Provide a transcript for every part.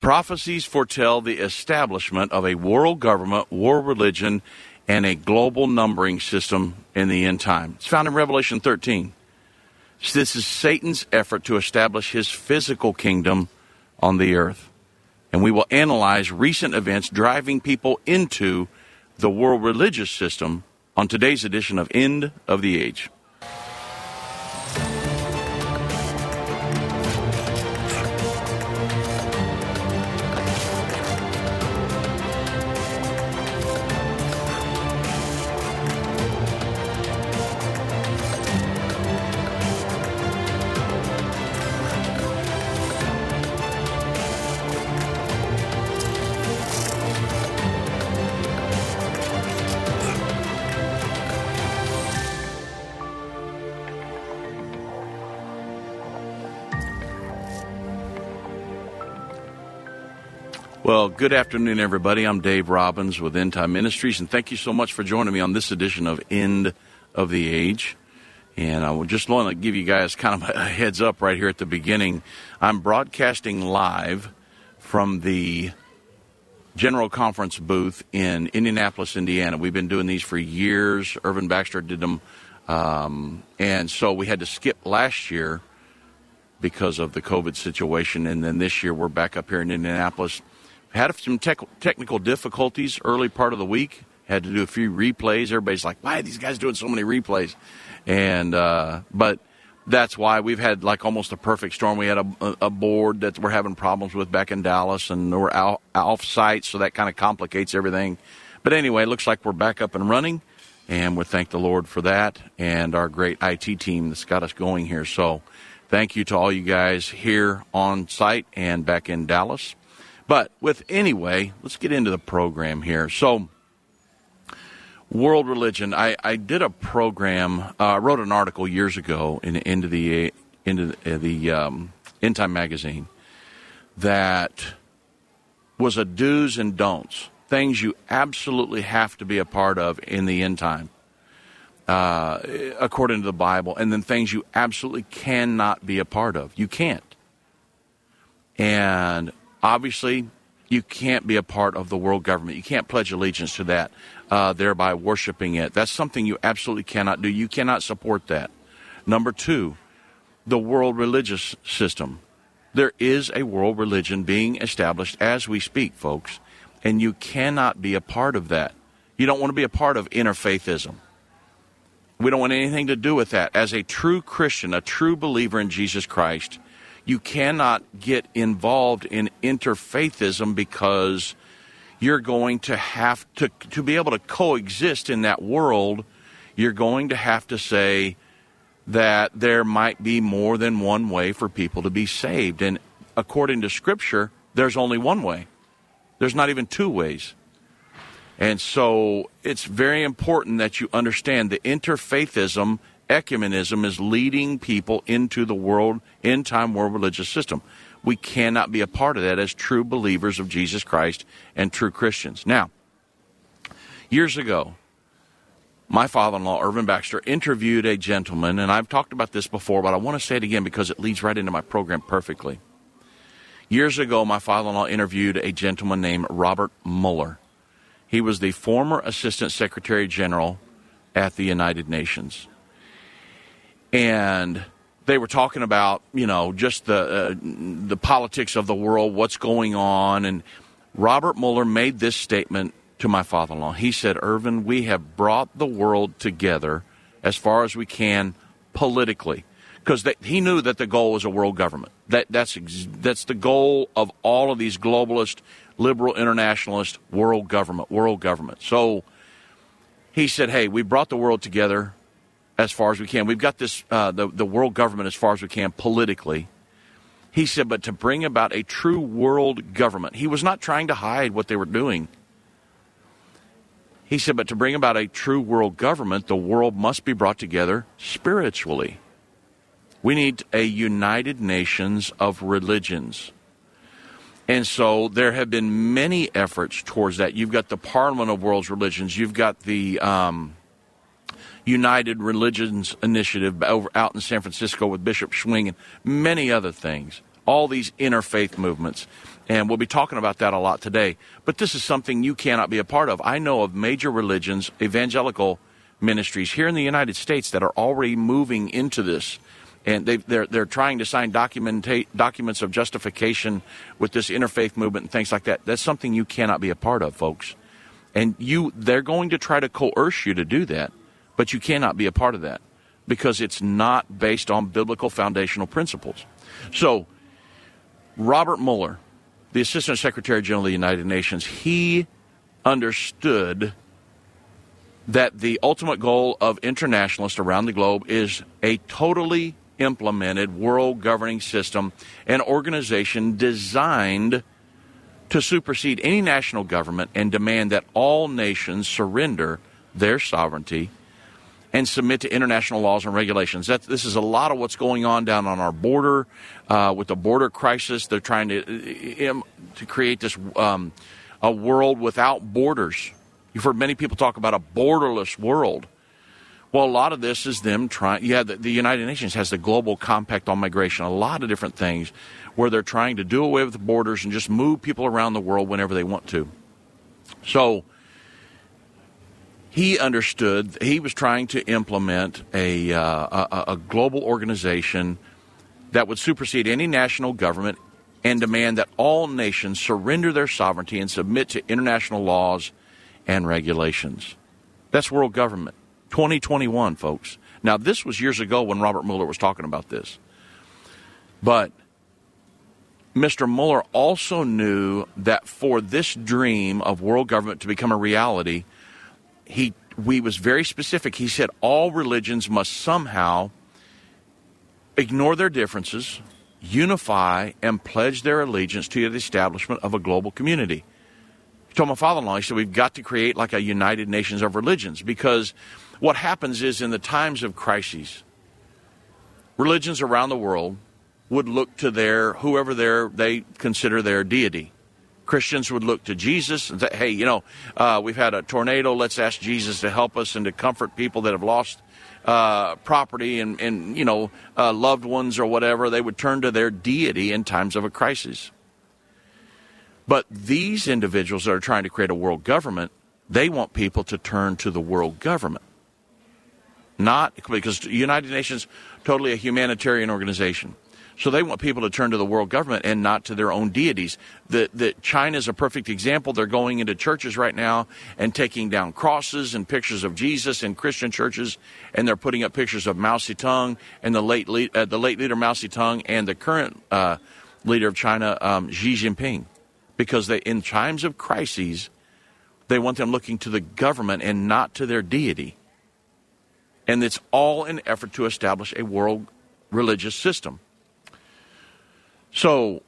Prophecies foretell the establishment of a world government, world religion, and a global numbering system in the end time. It's found in Revelation 13. This is Satan's effort to establish his physical kingdom on the earth. And we will analyze recent events driving people into the world religious system on today's edition of End of the Age. Good afternoon, everybody. I'm Dave Robbins with End Time Ministries, and thank you so much for joining me on this edition of End of the Age. And I would just want to give you guys kind of a heads up right here at the beginning. I'm broadcasting live from the General Conference booth in Indianapolis, Indiana. We've been doing these for years. Irvin Baxter did them. Um, and so we had to skip last year because of the COVID situation. And then this year we're back up here in Indianapolis had some tech, technical difficulties early part of the week. Had to do a few replays. Everybody's like, "Why are these guys doing so many replays?" And uh, but that's why we've had like almost a perfect storm. We had a, a board that we're having problems with back in Dallas, and we're out, off site, so that kind of complicates everything. But anyway, it looks like we're back up and running, and we thank the Lord for that and our great IT team that's got us going here. So, thank you to all you guys here on site and back in Dallas. But with anyway, let's get into the program here. So, world religion. I, I did a program. Uh, I wrote an article years ago in into the into the, the um, End Time magazine that was a do's and don'ts, things you absolutely have to be a part of in the end time, uh, according to the Bible, and then things you absolutely cannot be a part of. You can't. And obviously, you can't be a part of the world government. You can't pledge allegiance to that, uh, thereby worshiping it. That's something you absolutely cannot do. You cannot support that. Number two, the world religious system. There is a world religion being established as we speak, folks, and you cannot be a part of that. You don't want to be a part of interfaithism. We don't want anything to do with that. As a true Christian, a true believer in Jesus Christ, you cannot get involved in interfaithism because you're going to have to to be able to coexist in that world you're going to have to say that there might be more than one way for people to be saved. And according to scripture there's only one way. There's not even two ways. And so it's very important that you understand the interfaithism ecumenism is leading people into the world, end time world religious system. We cannot be a part of that as true believers of Jesus Christ and true Christians. Now, years ago, my father in law, Irvin Baxter, interviewed a gentleman, and I've talked about this before, but I want to say it again because it leads right into my program perfectly. Years ago, my father in law interviewed a gentleman named Robert Muller. He was the former Assistant Secretary General at the United Nations and they were talking about you know just the uh, the politics of the world, what's going on, and Robert Muller made this statement to my father-in-law. He said, "Irvin, we have brought the world together as far as we can politically." Because he knew that the goal was a world government. That that's that's the goal of all of these globalist, liberal, internationalist world government, world government. So he said, "Hey, we brought the world together as far as we can. We've got this uh, the the world government as far as we can politically. He said, but to bring about a true world government, he was not trying to hide what they were doing. He said, but to bring about a true world government, the world must be brought together spiritually. We need a united nations of religions. And so there have been many efforts towards that. You've got the Parliament of World's Religions. You've got the um, United Religions Initiative over out in San Francisco with Bishop Swing and many other things. all these interfaith movements. And we'll be talking about that a lot today. But this is something you cannot be a part of. I know of major religions, evangelical ministries here in the United States that are already moving into this. And they, they're, they're trying to sign documents of justification with this interfaith movement and things like that. That's something you cannot be a part of, folks. And you, they're going to try to coerce you to do that, but you cannot be a part of that because it's not based on biblical foundational principles. So, Robert Muller, the Assistant Secretary General of the United Nations, he understood that the ultimate goal of internationalists around the globe is a totally implemented world governing system and organization designed to supersede any national government and demand that all nations surrender their sovereignty and submit to international laws and regulations. This is a lot of what's going on down on our border uh, with the border crisis. They're trying to um, to create this um, a world without borders. You've heard many people talk about a borderless world. Well, a lot of this is them trying. Yeah, the, the United Nations has the Global Compact on Migration, a lot of different things where they're trying to do away with the borders and just move people around the world whenever they want to. So he understood he was trying to implement a, uh, a, a global organization that would supersede any national government and demand that all nations surrender their sovereignty and submit to international laws and regulations. That's world government. 2021, folks. Now, this was years ago when Robert Muller was talking about this. But Mr. Muller also knew that for this dream of world government to become a reality, he we was very specific. He said all religions must somehow ignore their differences, unify, and pledge their allegiance to the establishment of a global community. He told my father-in-law, he said, we've got to create like a United Nations of religions because what happens is in the times of crises, religions around the world would look to their whoever their they consider their deity. Christians would look to Jesus and say, "Hey, you know, uh, we've had a tornado. Let's ask Jesus to help us and to comfort people that have lost uh, property and, and you know uh, loved ones or whatever." They would turn to their deity in times of a crisis. But these individuals that are trying to create a world government, they want people to turn to the world government. Not because United Nations totally a humanitarian organization. So they want people to turn to the world government and not to their own deities. That that China is a perfect example. They're going into churches right now and taking down crosses and pictures of Jesus in Christian churches, and they're putting up pictures of Mao Zedong and the late uh, the late leader Mao Zedong and the current uh, leader of China um, Xi Jinping, because they in times of crises they want them looking to the government and not to their deity. And it's all an effort to establish a world religious system. So,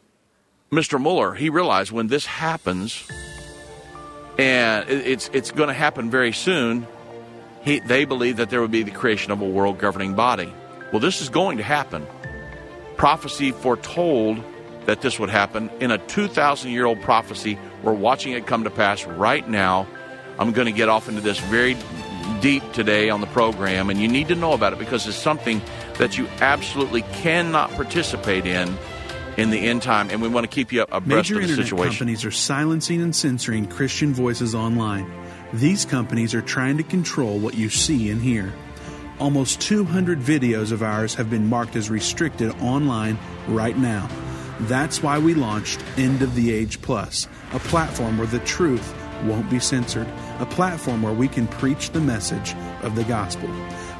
Mr. Muller, he realized when this happens, and it's it's going to happen very soon. He, they believe that there would be the creation of a world governing body. Well, this is going to happen. Prophecy foretold that this would happen in a 2,000 year old prophecy. We're watching it come to pass right now. I'm going to get off into this very deep today on the program, and you need to know about it because it's something that you absolutely cannot participate in in the end time, and we want to keep you abreast Major of the internet situation. companies are silencing and censoring Christian voices online. These companies are trying to control what you see and hear. Almost 200 videos of ours have been marked as restricted online right now. That's why we launched End of the Age Plus, a platform where the truth won't be censored, a platform where we can preach the message of the gospel.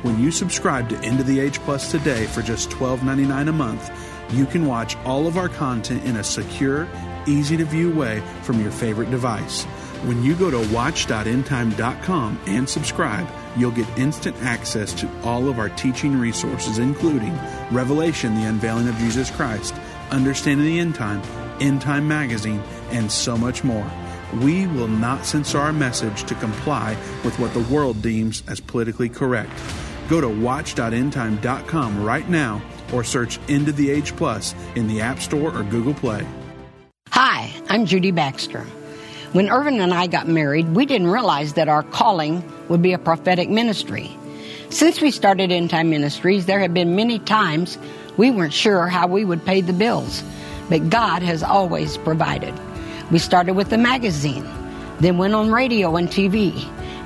When you subscribe to End of the Age Plus today for just $12.99 a month, you can watch all of our content in a secure, easy to view way from your favorite device. When you go to watch.endtime.com and subscribe, you'll get instant access to all of our teaching resources, including Revelation, the unveiling of Jesus Christ, Understanding the End Time, End Time Magazine, and so much more. We will not censor our message to comply with what the world deems as politically correct. Go to watch.endtime.com right now or search End of the Age Plus in the App Store or Google Play. Hi, I'm Judy Baxter. When Irvin and I got married, we didn't realize that our calling would be a prophetic ministry. Since we started End Time Ministries, there have been many times we weren't sure how we would pay the bills. but God has always provided. We started with the magazine, then went on radio and TV,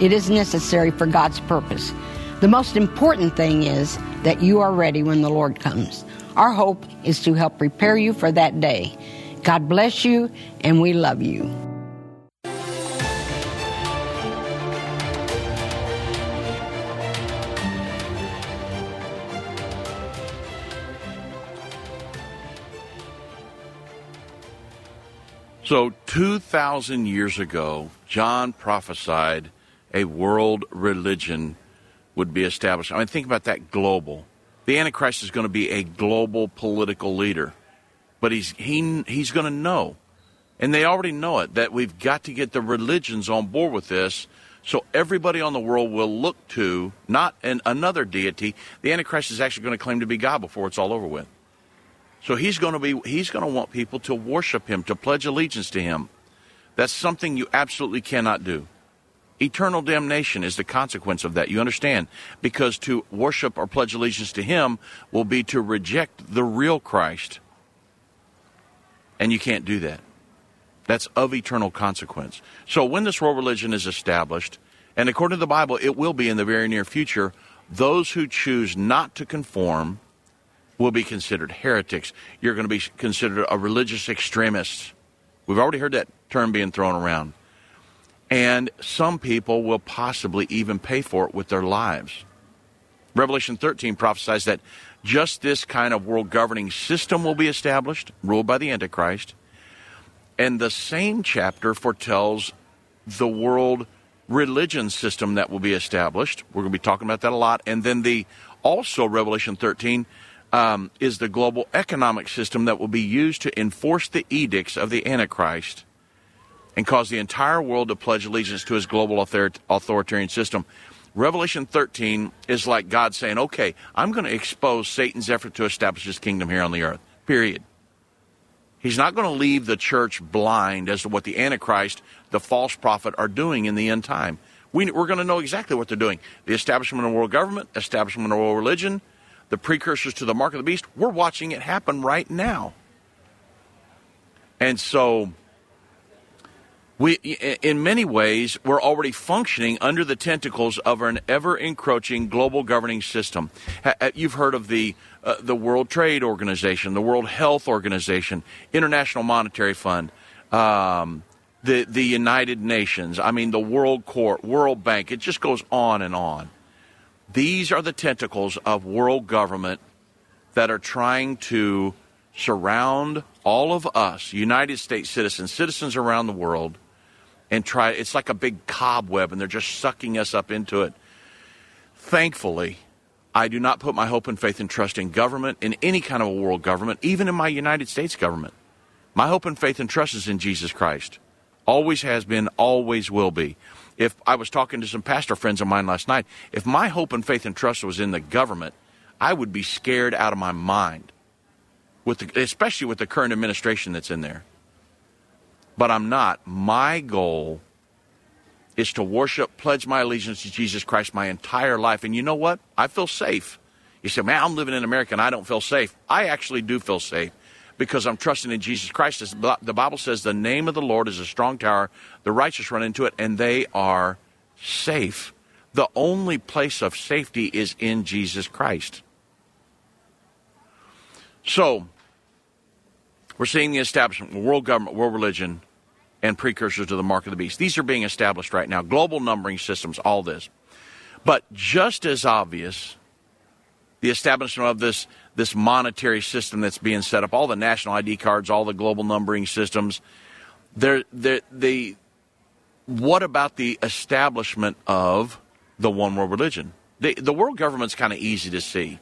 It is necessary for God's purpose. The most important thing is that you are ready when the Lord comes. Our hope is to help prepare you for that day. God bless you, and we love you. So, 2,000 years ago, John prophesied a world religion would be established. I mean, think about that global. The Antichrist is going to be a global political leader, but he's, he, he's going to know, and they already know it, that we've got to get the religions on board with this so everybody on the world will look to not an, another deity. The Antichrist is actually going to claim to be God before it's all over with. So he's going to be he's going to want people to worship him, to pledge allegiance to him. That's something you absolutely cannot do. Eternal damnation is the consequence of that. You understand? Because to worship or pledge allegiance to him will be to reject the real Christ. And you can't do that. That's of eternal consequence. So when this world religion is established, and according to the Bible, it will be in the very near future, those who choose not to conform will be considered heretics. You're going to be considered a religious extremist. We've already heard that term being thrown around. And some people will possibly even pay for it with their lives. Revelation 13 prophesies that just this kind of world governing system will be established, ruled by the Antichrist. And the same chapter foretells the world religion system that will be established. We're going to be talking about that a lot. And then the also Revelation 13 um, is the global economic system that will be used to enforce the edicts of the Antichrist and cause the entire world to pledge allegiance to his global author- authoritarian system. Revelation 13 is like God saying, okay, I'm going to expose Satan's effort to establish his kingdom here on the earth, period. He's not going to leave the church blind as to what the Antichrist, the false prophet, are doing in the end time. We, are going to know exactly what they're doing. The establishment of world government, establishment of world religion, the precursors to the mark of the beast, we're watching it happen right now. And so, we, in many ways, we're already functioning under the tentacles of an ever encroaching global governing system. You've heard of the, uh, the World Trade Organization, the World Health Organization, International Monetary Fund, um, the, the United Nations, I mean, the World Court, World Bank, it just goes on and on. These are the tentacles of world government that are trying to surround all of us, United States citizens, citizens around the world, and try. It's like a big cobweb, and they're just sucking us up into it. Thankfully, I do not put my hope and faith and trust in government, in any kind of a world government, even in my United States government. My hope and faith and trust is in Jesus Christ. Always has been, always will be if I was talking to some pastor friends of mine last night, if my hope and faith and trust was in the government, I would be scared out of my mind, with the, especially with the current administration that's in there. But I'm not. My goal is to worship, pledge my allegiance to Jesus Christ my entire life. And you know what? I feel safe. You say, man, I'm living in America and I don't feel safe. I actually do feel safe because I'm trusting in Jesus Christ. The Bible says the name of the Lord is a strong tower. The righteous run into it and they are safe. The only place of safety is in Jesus Christ. So, we're seeing the establishment world government, world religion, and precursors to the mark of the beast. These are being established right now. Global numbering systems, all this. But just as obvious, the establishment of this this monetary system that's being set up, all the national ID cards, all the global numbering systems. They're, they're, they, what about the establishment of the one world religion? The, the world government's kind of easy to see.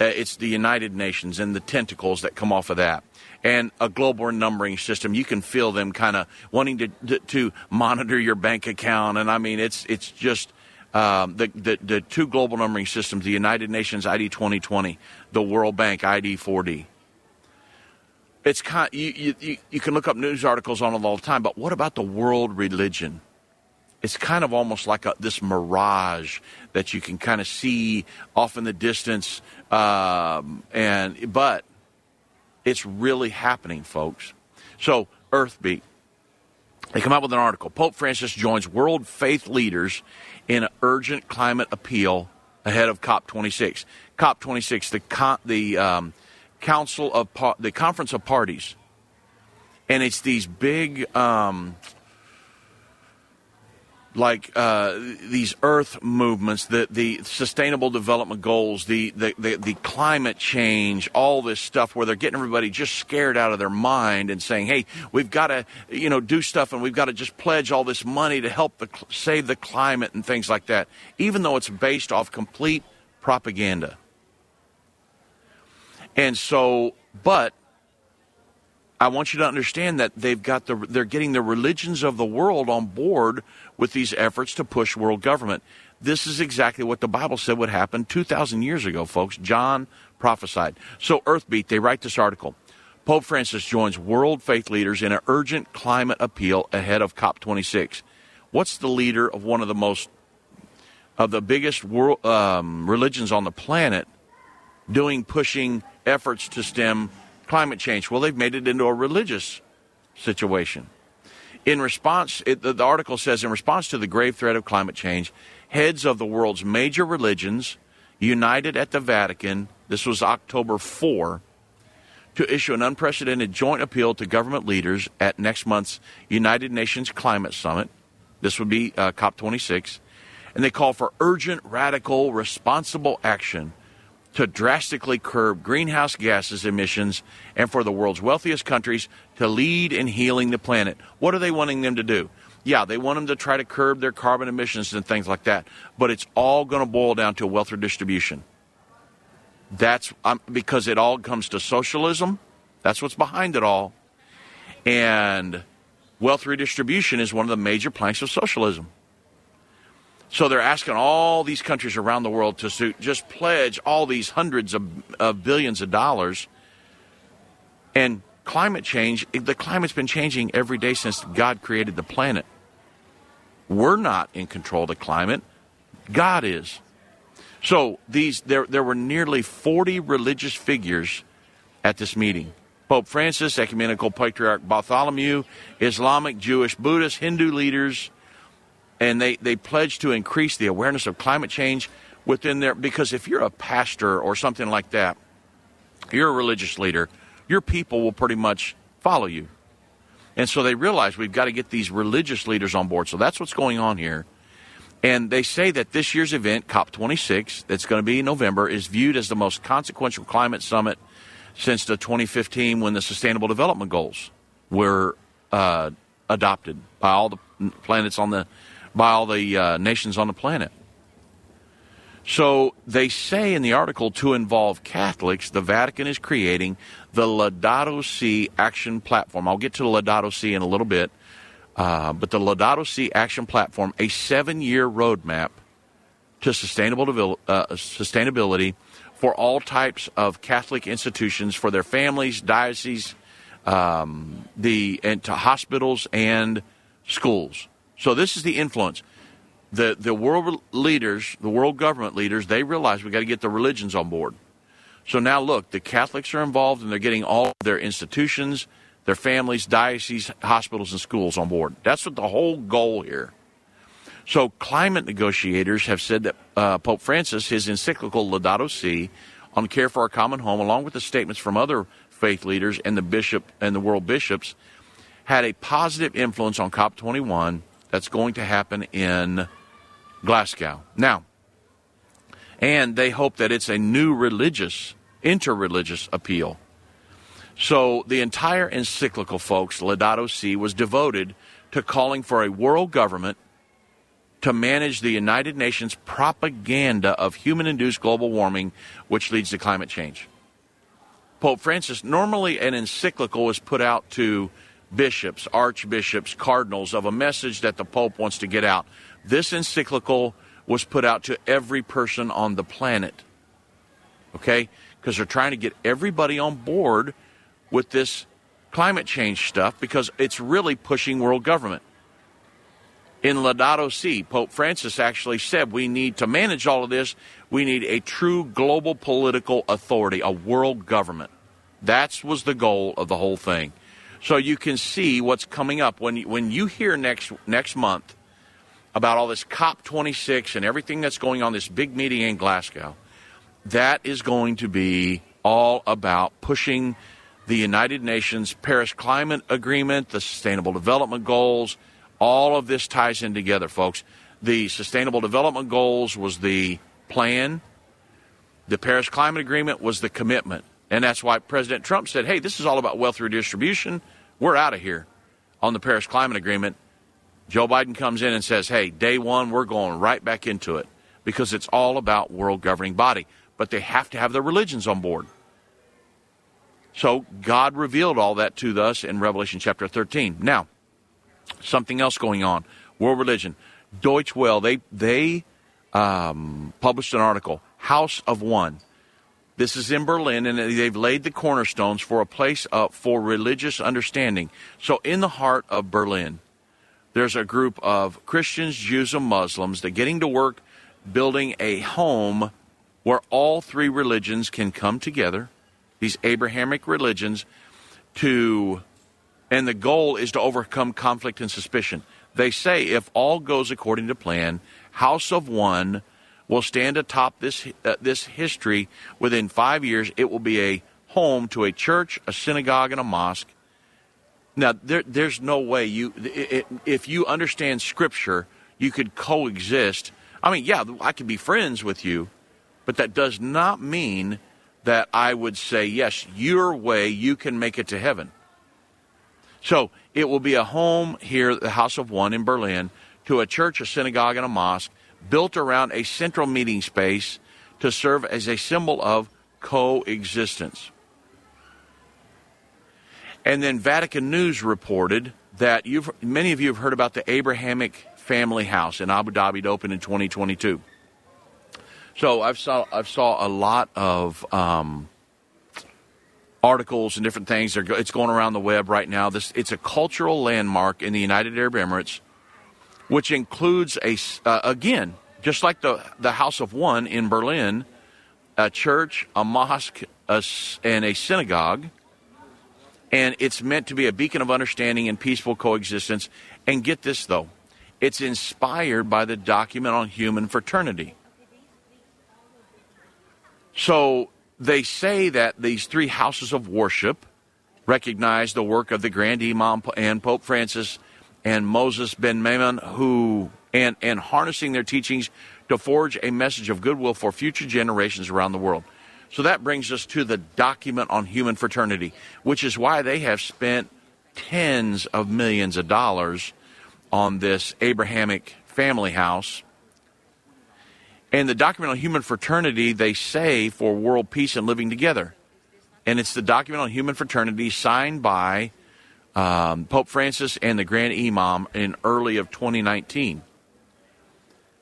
Uh, it's the United Nations and the tentacles that come off of that. And a global numbering system, you can feel them kind of wanting to, to, to monitor your bank account, and I mean it's it's just um, the, the, the two global numbering systems, the United Nations ID 2020, the World Bank ID 4D. It's kind you, you, you can look up news articles on it all the time, but what about the world religion? It's kind of almost like a, this mirage that you can kind of see off in the distance, um, and but it's really happening, folks. So Earthbeat, they come out with an article. Pope Francis joins world faith leaders in an urgent climate appeal ahead of COP26. COP26, the con- the um, Council of Par- the Conference of Parties, and it's these big. Um, like uh, these earth movements, the, the sustainable development goals, the, the, the, the, climate change, all this stuff where they're getting everybody just scared out of their mind and saying, hey, we've got to, you know, do stuff and we've got to just pledge all this money to help the, save the climate and things like that, even though it's based off complete propaganda. And so, but I want you to understand that they've got the they're getting the religions of the world on board with these efforts to push world government. This is exactly what the Bible said would happen 2,000 years ago, folks. John prophesied. So, Earthbeat, they write this article. Pope Francis joins world faith leaders in an urgent climate appeal ahead of COP26. What's the leader of one of the most of the biggest world, um, religions on the planet doing pushing efforts to stem climate change? Well, they've made it into a religious situation. In response, it, the, the article says, in response to the grave threat of climate change, heads of the world's major religions united at the Vatican, this was October 4, to issue an unprecedented joint appeal to government leaders at next month's United Nations Climate Summit. This would be uh, COP26. And they call for urgent, radical, responsible action to drastically curb greenhouse gases emissions and for the world's wealthiest countries to lead in healing the planet. What are they wanting them to do? Yeah, they want them to try to curb their carbon emissions and things like that, but it's all going to boil down to wealth redistribution. That's um, because it all comes to socialism. That's what's behind it all. And wealth redistribution is one of the major planks of socialism. So they're asking all these countries around the world to just pledge all these hundreds of, of billions of dollars. And climate change, the climate's been changing every day since God created the planet. We're not in control of the climate. God is. So these there there were nearly 40 religious figures at this meeting. Pope Francis, Ecumenical Patriarch Bartholomew, Islamic, Jewish, Buddhist, Hindu leaders, and they, they pledge to increase the awareness of climate change within their Because if you're a pastor or something like that, you're a religious leader, your people will pretty much follow you. And so they realize we've got to get these religious leaders on board. So that's what's going on here. And they say that this year's event, COP26, that's going to be in November, is viewed as the most consequential climate summit since the 2015 when the Sustainable Development Goals were uh, adopted by all the planets on the by all the uh, nations on the planet. So they say in the article to involve Catholics, the Vatican is creating the Laudato Si Action Platform. I'll get to the Laudato Si in a little bit, uh, but the Laudato Si Action Platform, a seven-year roadmap to sustainable uh, sustainability for all types of Catholic institutions, for their families, dioceses, um, the and to hospitals and schools. So this is the influence. The the world leaders, the world government leaders, they realize we've got to get the religions on board. So now look, the Catholics are involved and they're getting all their institutions, their families, dioceses, hospitals, and schools on board. That's what the whole goal here. So climate negotiators have said that uh, Pope Francis, his encyclical Laudato Si on care for our common home, along with the statements from other faith leaders and the bishop and the world bishops, had a positive influence on COP21 that's going to happen in Glasgow. Now, and they hope that it's a new religious, interreligious appeal. So the entire encyclical, folks, Laudato Si, was devoted to calling for a world government to manage the United Nations propaganda of human induced global warming, which leads to climate change. Pope Francis, normally an encyclical is put out to bishops, archbishops, cardinals of a message that the Pope wants to get out. This encyclical was put out to every person on the planet. Okay? Because they're trying to get everybody on board with this climate change stuff because it's really pushing world government. In Laudato Si, Pope Francis actually said we need to manage all of this, we need a true global political authority, a world government. That was the goal of the whole thing. So you can see what's coming up when you, when you hear next next month about all this COP26 and everything that's going on this big meeting in Glasgow. That is going to be all about pushing the United Nations Paris Climate Agreement, the Sustainable Development Goals. All of this ties in together, folks. The Sustainable Development Goals was the plan. The Paris Climate Agreement was the commitment. And that's why President Trump said, hey, this is all about wealth redistribution. We're out of here on the Paris Climate Agreement. Joe Biden comes in and says, hey, day one, we're going right back into it because it's all about world governing body. But they have to have their religions on board. So God revealed all that to us in Revelation chapter 13. Now, something else going on. World religion. Deutsche Welle, they, they um, published an article, House of One. This is in Berlin, and they've laid the cornerstones for a place uh, for religious understanding. So, in the heart of Berlin, there's a group of Christians, Jews, and Muslims that getting to work building a home where all three religions can come together, these Abrahamic religions, to and the goal is to overcome conflict and suspicion. They say if all goes according to plan, House of One will stand atop this uh, this history within 5 years it will be a home to a church, a synagogue and a mosque. Now there, there's no way you it, if you understand scripture, you could coexist. I mean, yeah, I could be friends with you, but that does not mean that I would say, yes, your way, you can make it to heaven. So it will be a home here, the House of One in Berlin, to a church, a synagogue, and a mosque built around a central meeting space to serve as a symbol of coexistence. And then Vatican News reported that you've, many of you have heard about the Abrahamic family house in Abu Dhabi to open in 2022. So I've saw I've saw a lot of um, articles and different things. It's going around the web right now. This it's a cultural landmark in the United Arab Emirates, which includes a uh, again just like the the House of One in Berlin, a church, a mosque, a, and a synagogue. And it's meant to be a beacon of understanding and peaceful coexistence. And get this, though, it's inspired by the document on human fraternity. So they say that these three houses of worship recognize the work of the Grand Imam and Pope Francis and Moses ben Maimon, who and and harnessing their teachings to forge a message of goodwill for future generations around the world. So that brings us to the document on human fraternity, which is why they have spent tens of millions of dollars on this Abrahamic family house and the document on human fraternity, they say for world peace and living together. And it's the document on human fraternity signed by um, Pope Francis and the Grand Imam in early of 2019.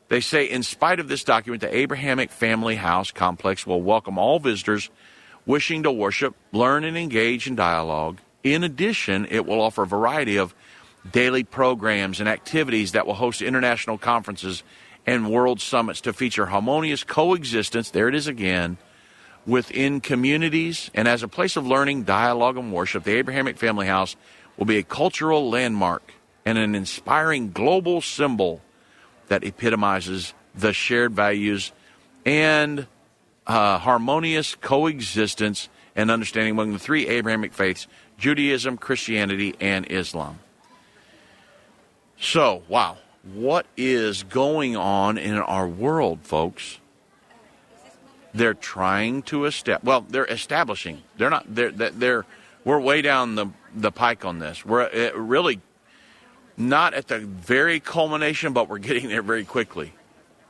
They say, in spite of this document, the Abrahamic Family House Complex will welcome all visitors wishing to worship, learn, and engage in dialogue. In addition, it will offer a variety of daily programs and activities that will host international conferences and world summits to feature harmonious coexistence, there it is again, within communities and as a place of learning, dialogue, and worship. The Abrahamic Family House will be a cultural landmark and an inspiring global symbol that epitomizes the shared values and uh, harmonious coexistence and understanding among the three Abrahamic faiths Judaism, Christianity, and Islam. So, wow, what is going on in our world, folks. They're trying to establish. Well, they're establishing. They're not. They're. They're. We're way down the the pike on this. We're really. not at the very culmination, but we're getting there very quickly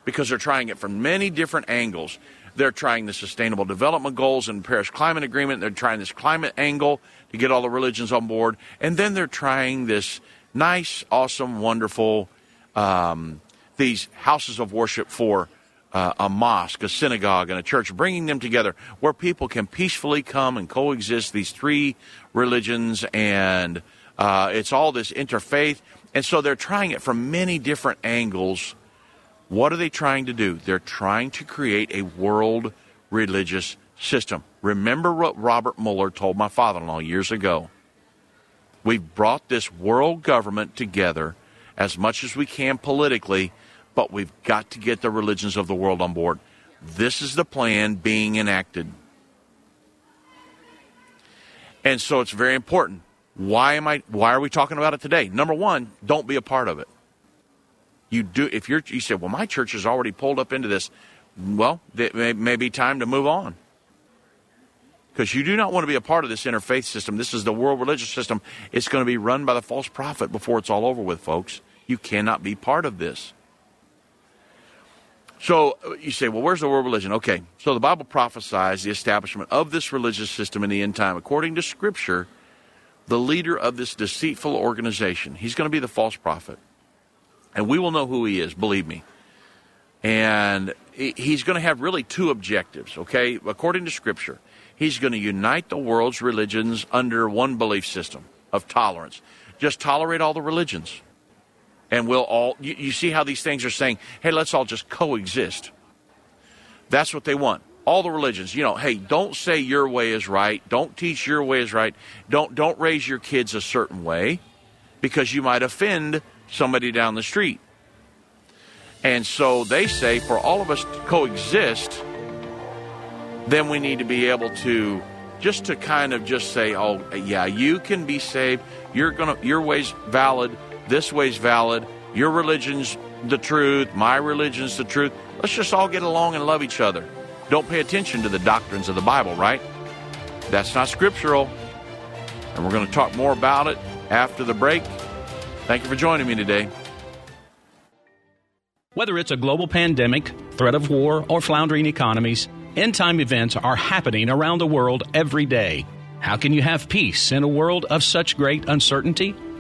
because they're trying it from many different angles. They're trying the Sustainable Development Goals and Paris Climate Agreement. They're trying this climate angle to get all the religions on board. And then they're trying this nice, awesome, wonderful, um, these houses of worship for uh, a mosque, a synagogue, and a church, bringing them together where people can peacefully come and coexist, these three religions, and uh, it's all this interfaith. And so they're trying it from many different angles. What are they trying to do? They're trying to create a world religious system. Remember what Robert Muller told my father in law years ago. We've brought this world government together as much as we can politically but we've got to get the religions of the world on board. This is the plan being enacted. And so it's very important. Why am I why are we talking about it today? Number 1, don't be a part of it. You do if you're you say, "Well, my church is already pulled up into this." Well, it may, may be time to move on. Because you do not want to be a part of this interfaith system. This is the world religious system. It's going to be run by the false prophet before it's all over with, folks. You cannot be part of this. So uh, you say, well, where's the world religion? Okay, so the Bible prophesies the establishment of this religious system in the end time. According to Scripture, the leader of this deceitful organization, he's going to be the false prophet. And we will know who he is, believe me. And he's going to have really two objectives, okay? According to Scripture, he's going to unite the world's religions under one belief system of tolerance. Just tolerate all the religions and we'll all, you, you see how these things are saying, hey, let's all just coexist. That's what they want. All the religions, you know, hey, don't say your way is right. Don't teach your way is right. Don't, don't raise your kids a certain way because you might offend somebody down the street. And so they say for all of us to coexist, then we need to be able to just to kind of just say, oh, yeah, you can be saved. You're gonna, your way's valid this way's valid, your religion's the truth, my religion's the truth. Let's just all get along and love each other. Don't pay attention to the doctrines of the Bible, right? That's not scriptural. And we're going to talk more about it after the break. Thank you for joining me today. Whether it's a global pandemic, threat of war, or floundering economies, end time events are happening around the world every day. How can you have peace in a world of such great uncertainty?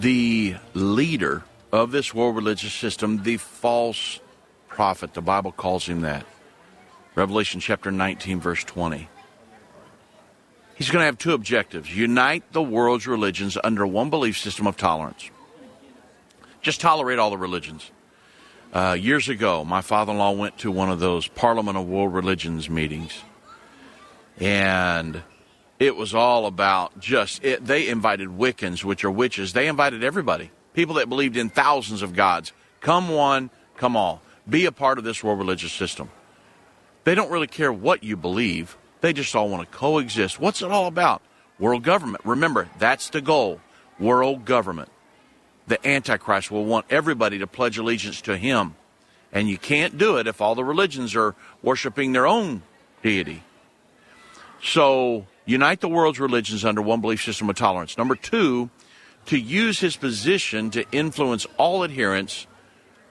The leader of this world religious system, the false prophet. The Bible calls him that. Revelation chapter 19, verse 20. He's going to have two objectives unite the world's religions under one belief system of tolerance. Just tolerate all the religions. Uh, years ago, my father in law went to one of those Parliament of World Religions meetings. And it was all about just it, they invited Wiccans, which are witches. They invited everybody, people that believed in thousands of gods. Come one, come all. Be a part of this world religious system. They don't really care what you believe. They just all want to coexist. What's it all about? World government. Remember, that's the goal. World government. The Antichrist will want everybody to pledge allegiance to him. And you can't do it if all the religions are worshiping their own deity. So, unite the world's religions under one belief system of tolerance. Number two, to use his position to influence all adherents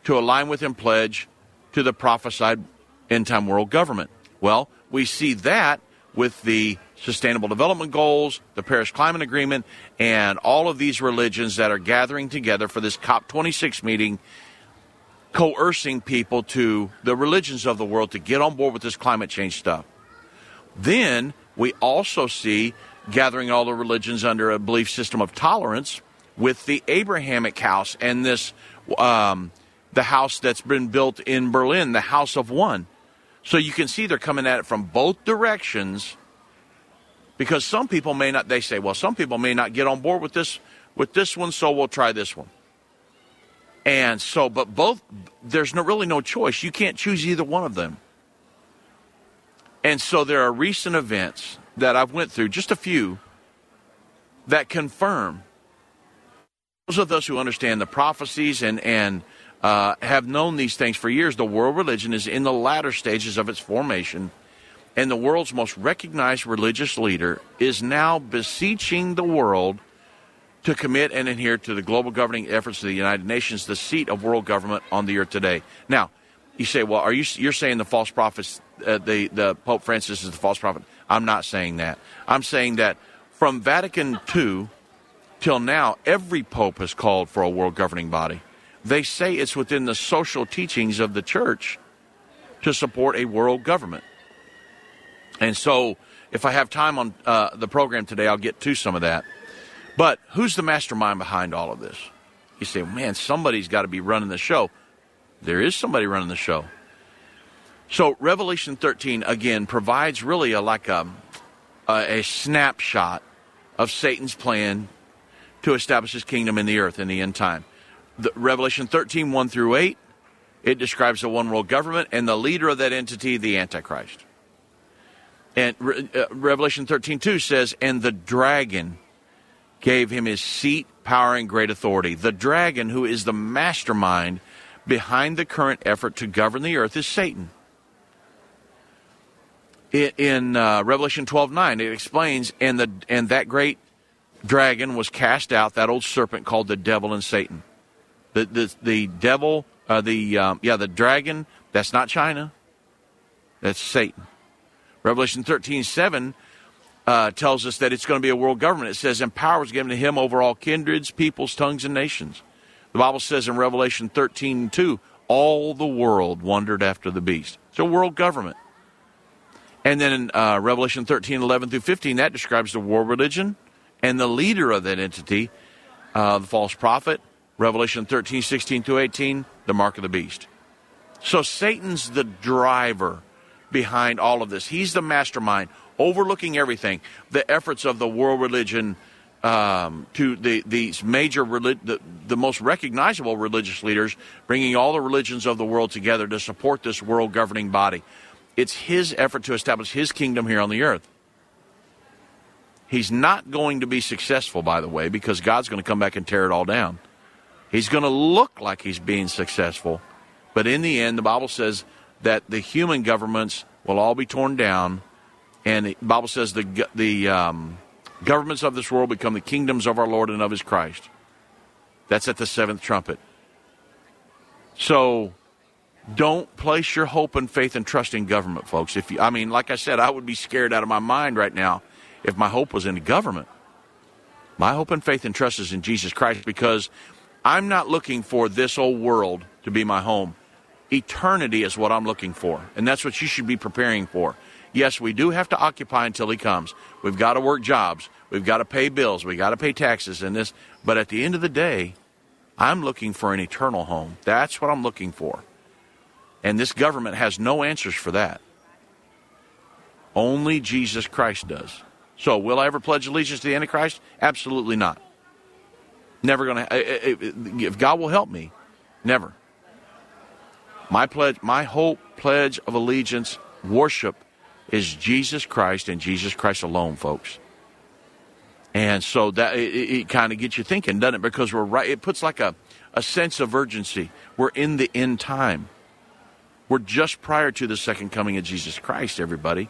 to align with and pledge to the prophesied end time world government. Well, we see that with the Sustainable Development Goals, the Paris Climate Agreement, and all of these religions that are gathering together for this COP26 meeting, coercing people to the religions of the world to get on board with this climate change stuff. Then we also see gathering all the religions under a belief system of tolerance with the Abrahamic house and this, um, the house that's been built in Berlin, the House of One. So you can see they're coming at it from both directions because some people may not they say well some people may not get on board with this with this one so we'll try this one. And so but both there's no really no choice. You can't choose either one of them and so there are recent events that I've went through just a few that confirm those of us who understand the prophecies and and uh, have known these things for years. The world religion is in the latter stages of its formation, and the world's most recognized religious leader is now beseeching the world to commit and adhere to the global governing efforts of the United Nations, the seat of world government on the earth today. Now, you say, well, are you you're saying the false prophets, uh, the the Pope Francis is the false prophet? I'm not saying that. I'm saying that from Vatican II till now, every pope has called for a world governing body they say it's within the social teachings of the church to support a world government. And so, if I have time on uh, the program today, I'll get to some of that. But who's the mastermind behind all of this? You say, man, somebody's got to be running the show. There is somebody running the show. So Revelation 13 again provides really a, like a, a, a snapshot of Satan's plan to establish his kingdom in the earth in the end time the, Revelation 13, 1 through 8, it describes a one world government and the leader of that entity, the Antichrist. And uh, Revelation 13, 2 says, And the dragon gave him his seat, power, and great authority. The dragon, who is the mastermind behind the current effort to govern the earth, is Satan. In uh, Revelation 12, 9, it explains, and, the, and that great dragon was cast out, that old serpent called the devil and Satan. The the the devil, uh, the um, yeah, the dragon. That's not China. That's Satan. Revelation thirteen seven uh, tells us that it's going to be a world government. It says, "And power was given to him over all kindreds, peoples, tongues, and nations." The Bible says in Revelation thirteen two, all the world wondered after the beast. It's a world government. And then in uh, Revelation 13, 11 through 15, that describes the war religion and the leader of that entity, uh, the false prophet, Revelation 13, 16 through 18, the mark of the beast. So Satan's the driver behind all of this. He's the mastermind, overlooking everything. The efforts of the world religion um, to the, these major, the, the most recognizable religious leaders, bringing all the religions of the world together to support this world governing body. It's his effort to establish his kingdom here on the earth. He's not going to be successful, by the way, because God's going to come back and tear it all down. He's going to look like he's being successful, but in the end, the Bible says that the human governments will all be torn down, and the Bible says the the um, governments of this world become the kingdoms of our Lord and of His Christ. That's at the seventh trumpet. So, don't place your hope and faith and trust in government, folks. If you, I mean, like I said, I would be scared out of my mind right now if my hope was in the government. My hope and faith and trust is in Jesus Christ because I'm not looking for this old world to be my home. Eternity is what I'm looking for, and that's what you should be preparing for. Yes, we do have to occupy until he comes. We've got to work jobs. We've got to pay bills. We've got to pay taxes and this. But at the end of the day, I'm looking for an eternal home. That's what I'm looking for. And this government has no answers for that. Only Jesus Christ does. So, will I ever pledge allegiance to the Antichrist? Absolutely not. Never going to. If God will help me, never. My pledge, my hope, pledge of allegiance, worship is Jesus Christ and Jesus Christ alone, folks. And so that it, it kind of gets you thinking, doesn't it? Because we're right. It puts like a, a sense of urgency. We're in the end time. We're just prior to the second coming of Jesus Christ, everybody.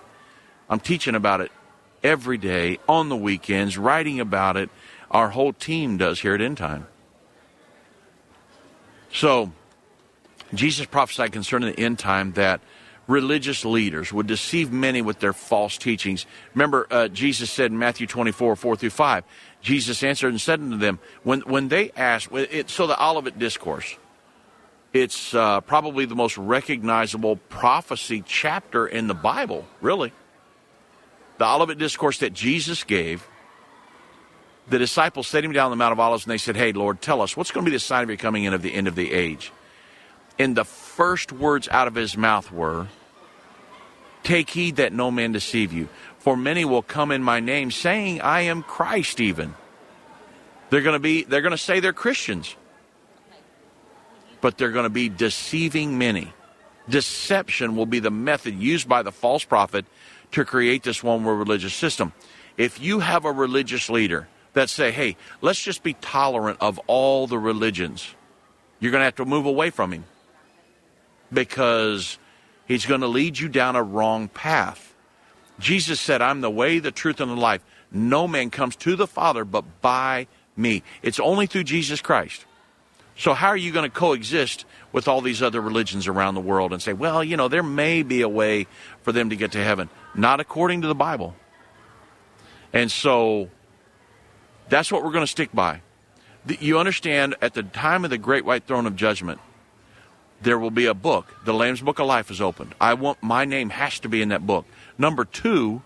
I'm teaching about it every day on the weekends, writing about it. Our whole team does here at End Time. So, Jesus prophesied concerning the end time that religious leaders would deceive many with their false teachings. Remember, uh, Jesus said in Matthew 24, 4 through 5, Jesus answered and said unto them, when, when they asked, so the Olivet Discourse, it's uh, probably the most recognizable prophecy chapter in the Bible, really. The Olivet Discourse that Jesus gave, the disciples set him down on the Mount of Olives and they said, Hey, Lord, tell us, what's going to be the sign of your coming in of the end of the age? And the first words out of his mouth were, Take heed that no man deceive you, for many will come in my name, saying, I am Christ even. They're going to be they're going to say they're Christians. But they're going to be deceiving many. Deception will be the method used by the false prophet to create this one world religious system. If you have a religious leader that say, "Hey, let's just be tolerant of all the religions," you're going to have to move away from him because he's going to lead you down a wrong path. Jesus said, I'm the way, the truth, and the life. No man comes to the Father but by me. It's only through Jesus Christ. So, how are you going to coexist with all these other religions around the world and say, well, you know, there may be a way for them to get to heaven? Not according to the Bible. And so, that's what we're going to stick by. You understand, at the time of the great white throne of judgment, there will be a book. The Lamb's Book of Life is opened. I want my name has to be in that book. Number two,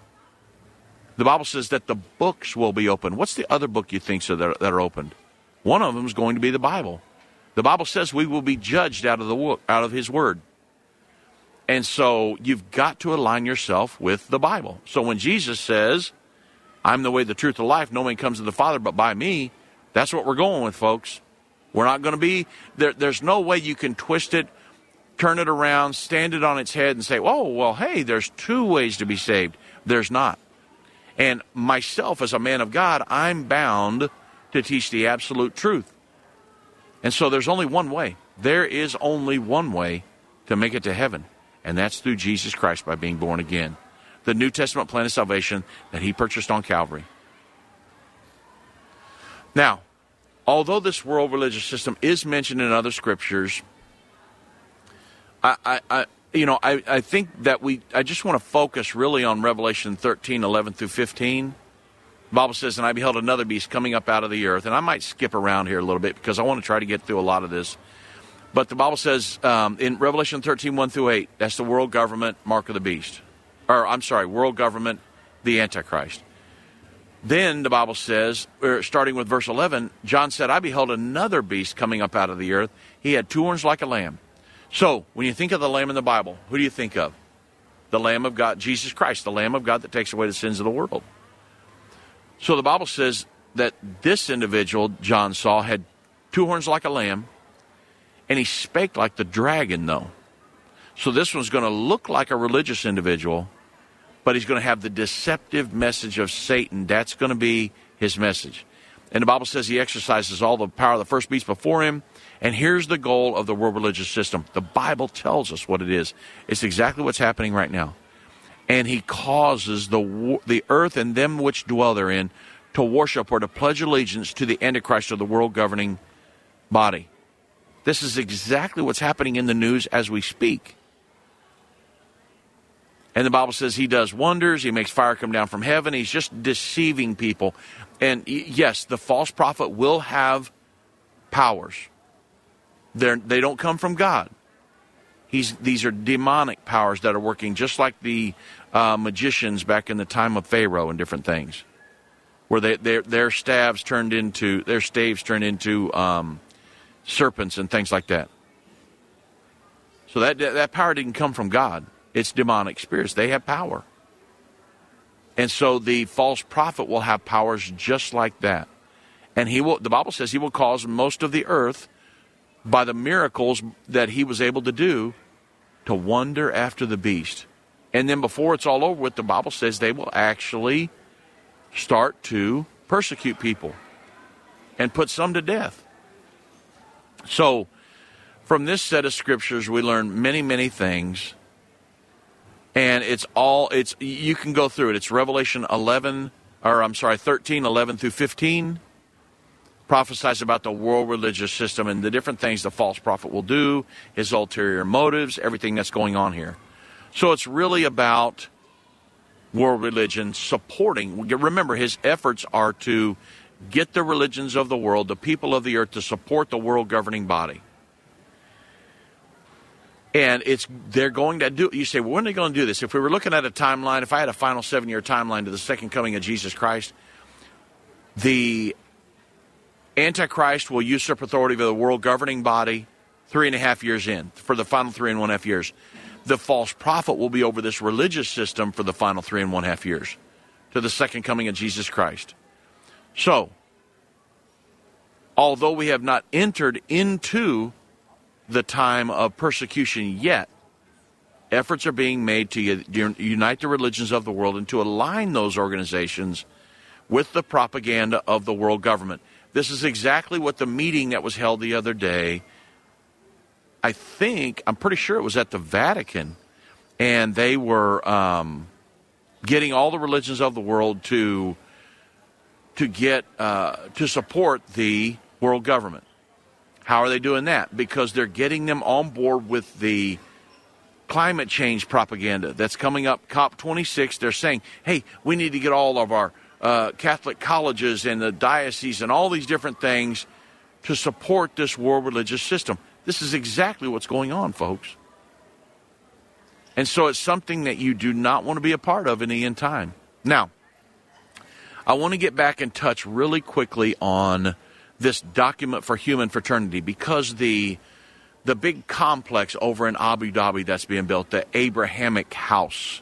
the Bible says that the books will be opened. What's the other book you think so that, that are opened? One of them is going to be the Bible. The Bible says we will be judged out of the out of His Word, and so you've got to align yourself with the Bible. So when Jesus says, "I'm the way, the truth, the life," no man comes to the Father but by me. That's what we're going with, folks. We're not going to be there. There's no way you can twist it, turn it around, stand it on its head, and say, "Oh, well, hey, there's two ways to be saved." There's not. And myself, as a man of God, I'm bound to teach the absolute truth. And so there's only one way. There is only one way to make it to heaven, and that's through Jesus Christ by being born again. The New Testament plan of salvation that He purchased on Calvary. Now, although this world religious system is mentioned in other scriptures, I, I, I you know, I, I think that we, I just want to focus really on Revelation 13, 11 through 15. Bible says, and I beheld another beast coming up out of the earth. And I might skip around here a little bit because I want to try to get through a lot of this. But the Bible says um, in Revelation 13, 1 through 8, that's the world government, mark of the beast. Or, I'm sorry, world government, the Antichrist. Then the Bible says, starting with verse 11, John said, I beheld another beast coming up out of the earth. He had two horns like a lamb. So, when you think of the lamb in the Bible, who do you think of? The Lamb of God, Jesus Christ, the Lamb of God that takes away the sins of the world. So the Bible says that this individual, John saw, had two horns like a lamb, and he spake like the dragon, though. So this one's going to look like a religious individual, but he's going to have the deceptive message of Satan. That's going to be his message. And the Bible says he exercises all the power of the first beast before him. And here's the goal of the world religious system. The Bible tells us what it is. It's exactly what's happening right now. And he causes the, the earth and them which dwell therein to worship or to pledge allegiance to the Antichrist or the world governing body. This is exactly what's happening in the news as we speak. And the Bible says he does wonders. He makes fire come down from heaven. He's just deceiving people. And yes, the false prophet will have powers. They're, they don't come from God. He's, these are demonic powers that are working just like the uh, magicians back in the time of Pharaoh and different things, where they, their, their staves turned into, their staves turned into um, serpents and things like that. So that, that power didn't come from God. It's demonic spirits. They have power. And so the false prophet will have powers just like that. And he will the Bible says he will cause most of the earth by the miracles that he was able to do to wonder after the beast. And then before it's all over with, the Bible says they will actually start to persecute people and put some to death. So, from this set of scriptures, we learn many, many things. And it's all, it's, you can go through it. It's Revelation 11, or I'm sorry, 13, 11 through 15 prophesies about the world religious system and the different things the false prophet will do, his ulterior motives, everything that's going on here. So it's really about world religion supporting. Remember, his efforts are to get the religions of the world, the people of the earth, to support the world governing body. And it's they're going to do. You say, well, when are they going to do this? If we were looking at a timeline, if I had a final seven-year timeline to the second coming of Jesus Christ, the Antichrist will usurp authority of the world governing body three and a half years in for the final three and one half years. The false prophet will be over this religious system for the final three and one half years to the second coming of Jesus Christ. So, although we have not entered into the time of persecution yet, efforts are being made to unite the religions of the world and to align those organizations with the propaganda of the world government. This is exactly what the meeting that was held the other day. I think, I'm pretty sure it was at the Vatican, and they were um, getting all the religions of the world to to get uh, to support the world government. How are they doing that? Because they're getting them on board with the climate change propaganda that's coming up. COP26. They're saying, "Hey, we need to get all of our uh, Catholic colleges and the diocese and all these different things to support this world religious system. This is exactly what's going on, folks. And so it's something that you do not want to be a part of in the end time. Now, I want to get back in touch really quickly on this document for human fraternity because the the big complex over in Abu Dhabi that's being built, the Abrahamic House,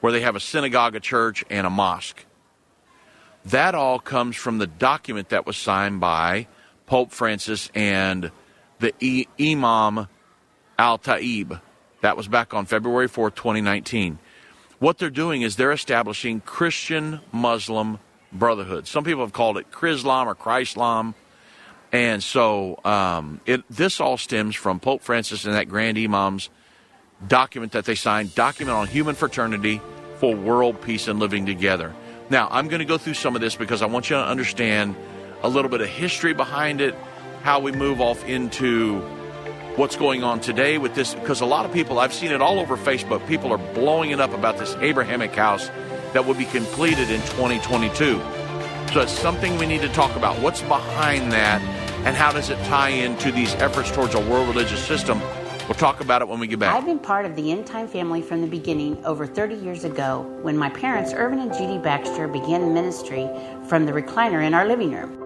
where they have a synagogue, a church, and a mosque. That all comes from the document that was signed by Pope Francis and the Imam Al Taib. That was back on February 4th, 2019. What they're doing is they're establishing Christian Muslim brotherhood. Some people have called it Chrislam or Chrislam. And so um, it, this all stems from Pope Francis and that Grand Imam's document that they signed, document on human fraternity for world peace and living together. Now, I'm going to go through some of this because I want you to understand a little bit of history behind it, how we move off into what's going on today with this. Because a lot of people, I've seen it all over Facebook, people are blowing it up about this Abrahamic house that will be completed in 2022. So it's something we need to talk about. What's behind that, and how does it tie into these efforts towards a world religious system We'll talk about it when we get back. I've been part of the End Time family from the beginning over 30 years ago when my parents, Irvin and Judy Baxter, began ministry from the recliner in our living room.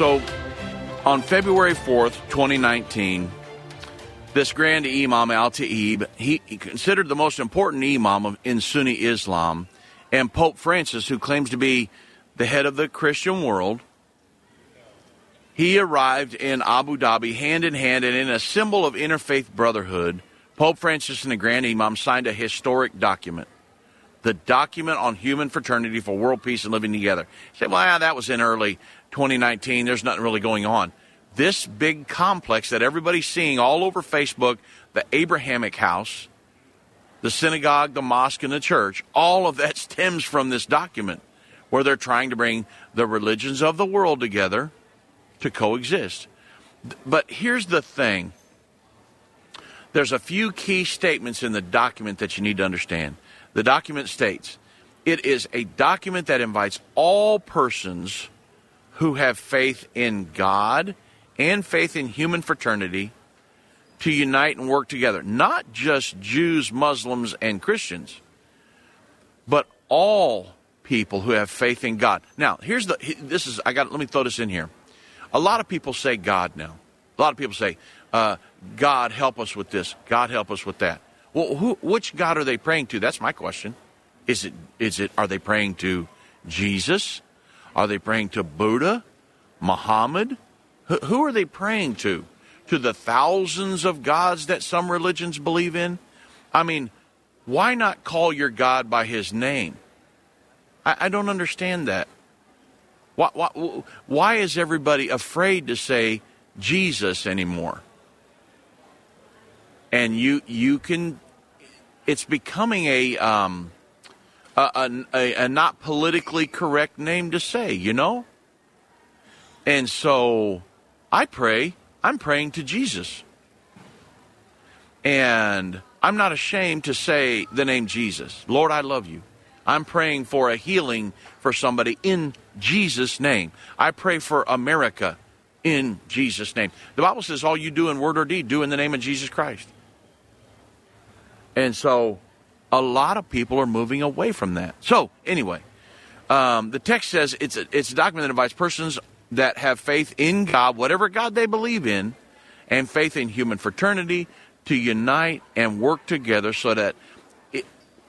So, on February 4th, 2019, this grand Imam al Taib, he, he considered the most important Imam of, in Sunni Islam, and Pope Francis, who claims to be the head of the Christian world, he arrived in Abu Dhabi hand in hand and in a symbol of interfaith brotherhood. Pope Francis and the Grand Imam signed a historic document. the document on human fraternity for world peace and living together. You say, well, yeah, that was in early 2019. There's nothing really going on. This big complex that everybody's seeing all over Facebook, the Abrahamic house, the synagogue, the mosque, and the church, all of that stems from this document where they're trying to bring the religions of the world together to coexist. But here's the thing there's a few key statements in the document that you need to understand. The document states it is a document that invites all persons who have faith in God and faith in human fraternity to unite and work together. Not just Jews, Muslims, and Christians, but all people who have faith in God. Now, here's the this is I got let me throw this in here. A lot of people say God now. A lot of people say, uh, God help us with this. God help us with that. Well, who, which God are they praying to? That's my question. Is it is it are they praying to Jesus? Are they praying to Buddha? Muhammad? Who, who are they praying to? To the thousands of gods that some religions believe in? I mean, why not call your God by his name? I, I don't understand that. Why, why, why is everybody afraid to say Jesus anymore? and you you can it's becoming a um a, a, a, not politically correct name to say you know? And so i pray i'm praying to jesus. And i'm not ashamed to say the name jesus. Lord i love you. I'm praying for a healing for somebody in jesus name. I pray for america in jesus name. The bible says all you do in word or deed do in the name of jesus christ. And so a lot of people are moving away from that. So, anyway, um, the text says it's a, it's a document that invites persons that have faith in God, whatever God they believe in, and faith in human fraternity to unite and work together so that it,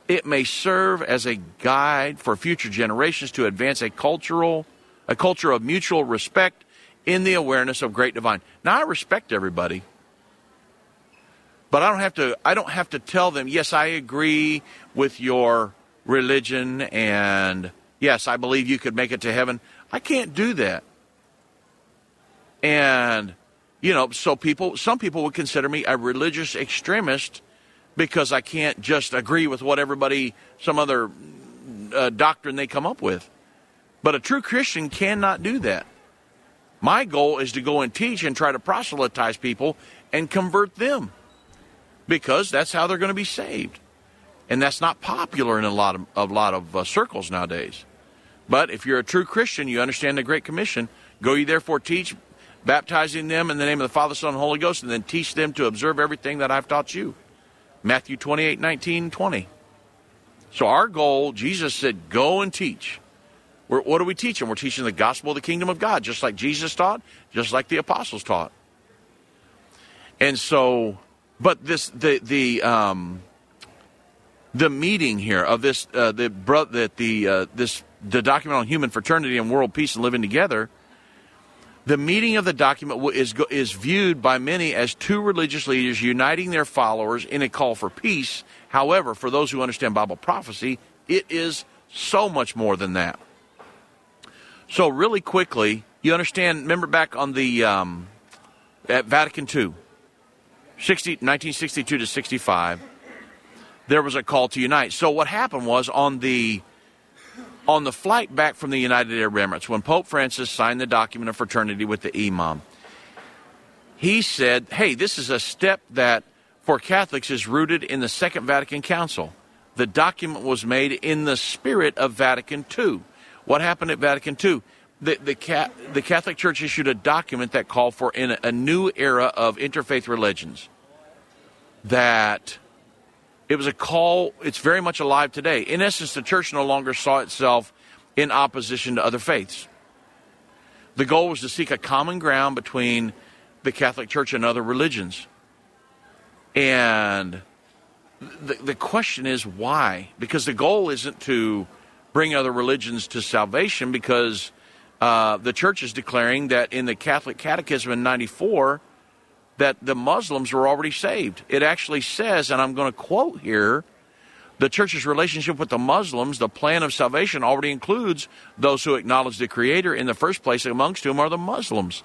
it may serve as a guide for future generations to advance a cultural a culture of mutual respect in the awareness of great divine. Now I respect everybody. But I don't have to I don't have to tell them, yes, I agree with your religion and yes, I believe you could make it to heaven. I can't do that. And you know, so people some people would consider me a religious extremist because I can't just agree with what everybody some other uh, doctrine they come up with. But a true Christian cannot do that. My goal is to go and teach and try to proselytize people and convert them because that's how they're going to be saved. And that's not popular in a lot of a lot of uh, circles nowadays. But if you're a true Christian, you understand the Great Commission. Go ye therefore teach, baptizing them in the name of the Father, Son, and Holy Ghost, and then teach them to observe everything that I've taught you. Matthew 28, 19, 20. So our goal, Jesus said, go and teach. We're, what are we teaching? We're teaching the gospel of the kingdom of God, just like Jesus taught, just like the apostles taught. And so but this the the um, the meeting here of this uh, the bro- that the uh, this the document on human fraternity and world peace and living together. The meeting of the document is is viewed by many as two religious leaders uniting their followers in a call for peace. However, for those who understand Bible prophecy, it is so much more than that. So, really quickly, you understand. Remember back on the um, at Vatican II, 60, 1962 to 65, there was a call to unite. So what happened was on the on the flight back from the United Arab Emirates, when Pope Francis signed the document of fraternity with the Imam, he said, "Hey, this is a step that for Catholics is rooted in the Second Vatican Council. The document was made in the spirit of Vatican II. What happened at Vatican II? the the, the Catholic Church issued a document that called for a new era of interfaith religions. That it was a call. It's very much alive today. In essence, the church no longer saw itself in opposition to other faiths. The goal was to seek a common ground between the Catholic Church and other religions. And the, the question is why? Because the goal isn't to bring other religions to salvation, because uh, the church is declaring that in the Catholic Catechism in 94 that the Muslims were already saved. It actually says, and I'm going to quote here, The church's relationship with the Muslims, the plan of salvation already includes those who acknowledge the Creator in the first place, amongst whom are the Muslims.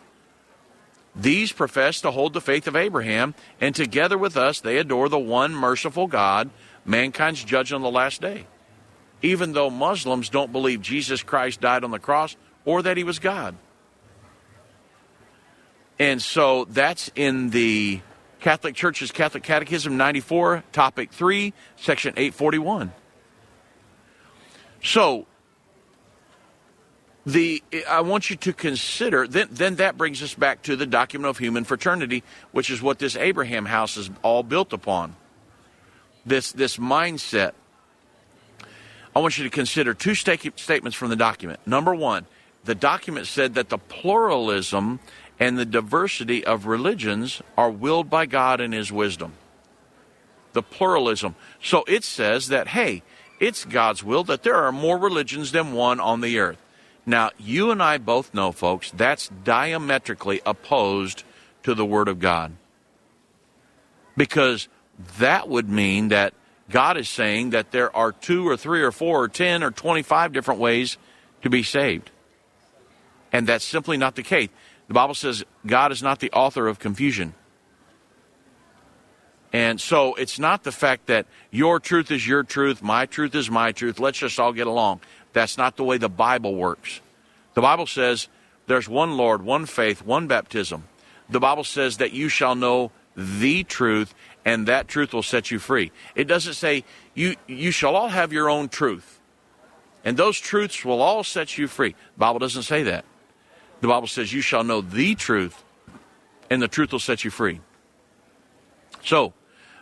These profess to hold the faith of Abraham, and together with us, they adore the one merciful God, mankind's judge on the last day. Even though Muslims don't believe Jesus Christ died on the cross or that he was God. And so that's in the Catholic Church's Catholic Catechism 94, topic 3, section 841. So the I want you to consider then then that brings us back to the document of human fraternity, which is what this Abraham house is all built upon. This this mindset. I want you to consider two statements from the document. Number one, the document said that the pluralism and the diversity of religions are willed by God in His wisdom. The pluralism. So it says that, hey, it's God's will that there are more religions than one on the earth. Now, you and I both know, folks, that's diametrically opposed to the Word of God. Because that would mean that God is saying that there are two or three or four or ten or 25 different ways to be saved. And that's simply not the case. The Bible says God is not the author of confusion. And so it's not the fact that your truth is your truth, my truth is my truth, let's just all get along. That's not the way the Bible works. The Bible says there's one Lord, one faith, one baptism. The Bible says that you shall know the truth, and that truth will set you free. It doesn't say you, you shall all have your own truth, and those truths will all set you free. The Bible doesn't say that. The Bible says, You shall know the truth, and the truth will set you free. So,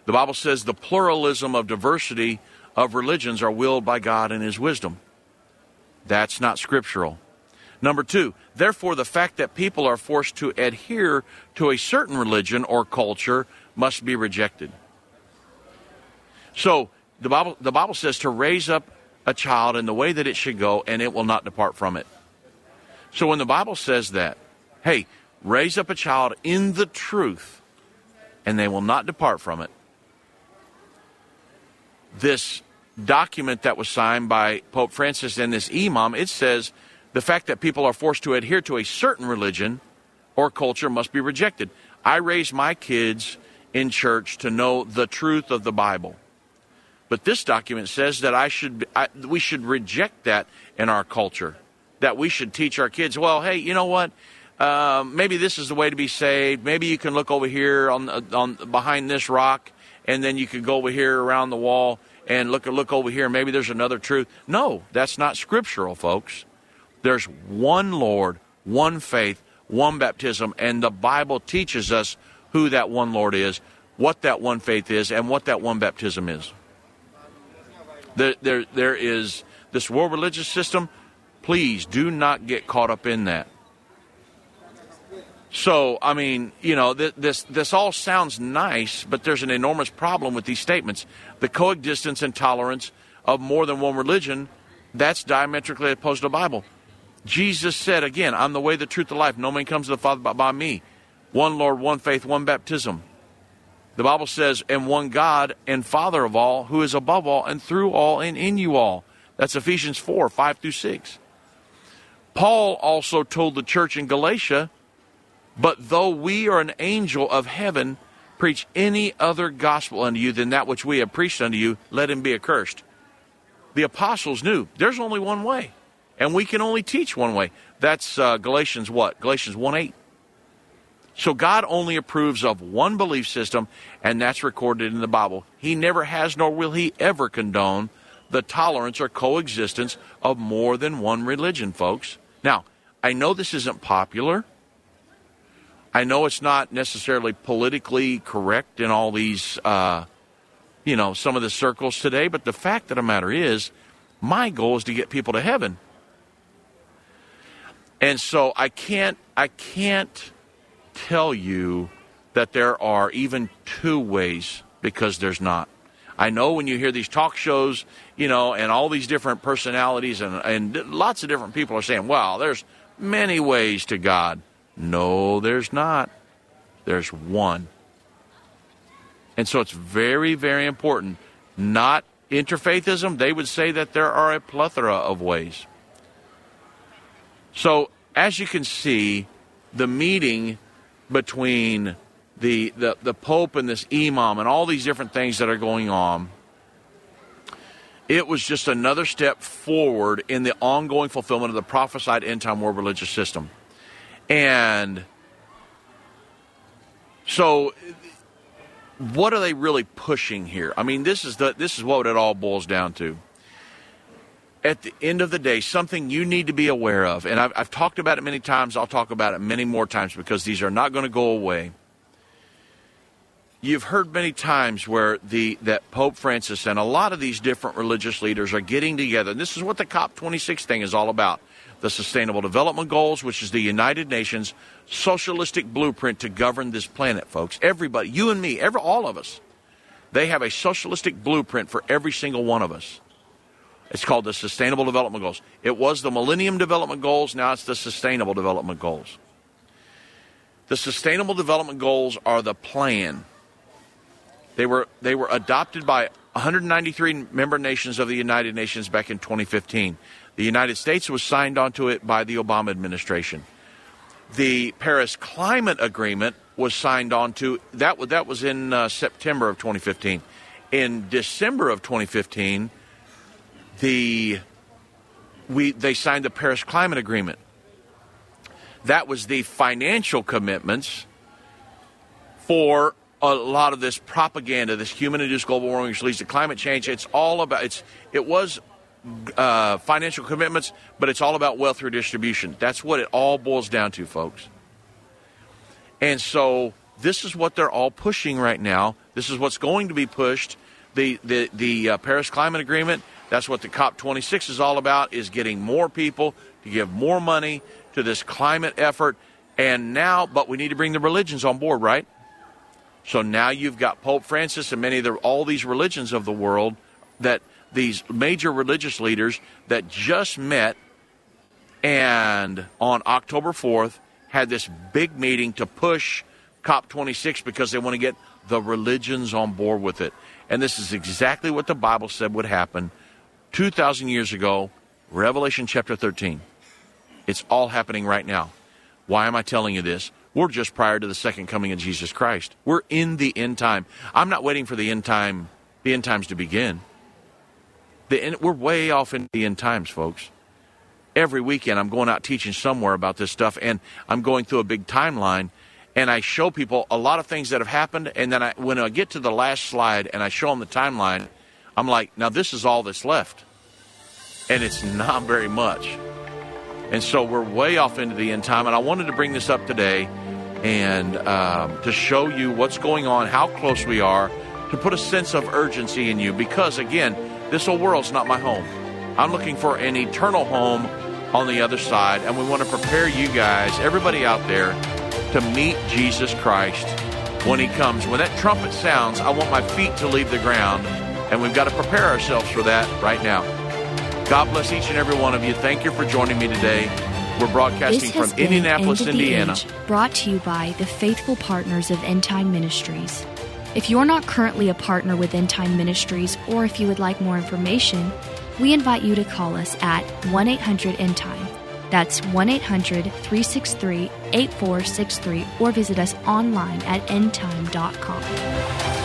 the Bible says the pluralism of diversity of religions are willed by God in His wisdom. That's not scriptural. Number two, therefore, the fact that people are forced to adhere to a certain religion or culture must be rejected. So, the Bible, the Bible says to raise up a child in the way that it should go, and it will not depart from it. So when the Bible says that, hey, raise up a child in the truth, and they will not depart from it, this document that was signed by Pope Francis and this imam, it says the fact that people are forced to adhere to a certain religion or culture must be rejected. I raise my kids in church to know the truth of the Bible. But this document says that I should I, we should reject that in our culture that we should teach our kids. Well, hey, you know what? Um, maybe this is the way to be saved. Maybe you can look over here on on behind this rock, and then you could go over here around the wall and look look over here. Maybe there's another truth. No, that's not scriptural, folks. There's one Lord, one faith, one baptism, and the Bible teaches us who that one Lord is, what that one faith is, and what that one baptism is. There, there, there is this world religious system Please do not get caught up in that. So, I mean, you know, th- this this all sounds nice, but there's an enormous problem with these statements. The coexistence and tolerance of more than one religion, that's diametrically opposed to the Bible. Jesus said again, "I'm the way, the truth, the life. No man comes to the Father but by me. One Lord, one faith, one baptism." The Bible says, "And one God and Father of all, who is above all and through all and in you all." That's Ephesians four five through six. Paul also told the church in Galatia, But though we are an angel of heaven, preach any other gospel unto you than that which we have preached unto you, let him be accursed. The apostles knew there's only one way, and we can only teach one way. That's uh, Galatians what? Galatians 1 8. So God only approves of one belief system, and that's recorded in the Bible. He never has, nor will he ever condone the tolerance or coexistence of more than one religion, folks. Now, I know this isn't popular. I know it's not necessarily politically correct in all these, uh, you know, some of the circles today, but the fact of the matter is, my goal is to get people to heaven. And so I can't, I can't tell you that there are even two ways because there's not. I know when you hear these talk shows, you know, and all these different personalities and, and lots of different people are saying, well, there's many ways to God. No, there's not. There's one. And so it's very, very important, not interfaithism, they would say that there are a plethora of ways. So, as you can see, the meeting between the, the, the Pope and this Imam and all these different things that are going on, it was just another step forward in the ongoing fulfillment of the prophesied end time world religious system. And so what are they really pushing here? I mean, this is the this is what it all boils down to. At the end of the day, something you need to be aware of, and I've, I've talked about it many times. I'll talk about it many more times because these are not going to go away. You've heard many times where the that Pope Francis and a lot of these different religious leaders are getting together. And this is what the COP26 thing is all about. The Sustainable Development Goals, which is the United Nations socialistic blueprint to govern this planet, folks. Everybody, you and me, every all of us. They have a socialistic blueprint for every single one of us. It's called the Sustainable Development Goals. It was the Millennium Development Goals, now it's the Sustainable Development Goals. The Sustainable Development Goals are the plan they were they were adopted by 193 member nations of the United Nations back in 2015. The United States was signed onto it by the Obama administration. The Paris Climate Agreement was signed onto that that was in uh, September of 2015. In December of 2015, the we they signed the Paris Climate Agreement. That was the financial commitments for a lot of this propaganda, this human-induced global warming, which leads to climate change. It's all about it's it was uh, financial commitments, but it's all about wealth redistribution. That's what it all boils down to, folks. And so this is what they're all pushing right now. This is what's going to be pushed. The the the uh, Paris Climate Agreement. That's what the COP26 is all about: is getting more people to give more money to this climate effort. And now, but we need to bring the religions on board, right? So now you've got Pope Francis and many of the, all these religions of the world that these major religious leaders that just met and on October 4th had this big meeting to push COP26 because they want to get the religions on board with it. And this is exactly what the Bible said would happen 2,000 years ago, Revelation chapter 13. It's all happening right now. Why am I telling you this? We're just prior to the second coming of Jesus Christ. We're in the end time. I'm not waiting for the end time, the end times to begin. The end, we're way off in the end times, folks. Every weekend, I'm going out teaching somewhere about this stuff, and I'm going through a big timeline, and I show people a lot of things that have happened, and then I, when I get to the last slide and I show them the timeline, I'm like, now this is all that's left, and it's not very much. And so we're way off into the end time, and I wanted to bring this up today and um, to show you what's going on, how close we are, to put a sense of urgency in you. Because again, this old world's not my home. I'm looking for an eternal home on the other side, and we want to prepare you guys, everybody out there, to meet Jesus Christ when He comes. When that trumpet sounds, I want my feet to leave the ground, and we've got to prepare ourselves for that right now. God bless each and every one of you. Thank you for joining me today. We're broadcasting from Indianapolis, Indiana. Age, brought to you by the faithful partners of End Time Ministries. If you're not currently a partner with End Time Ministries, or if you would like more information, we invite you to call us at 1 800 End Time. That's 1 800 363 8463, or visit us online at endtime.com.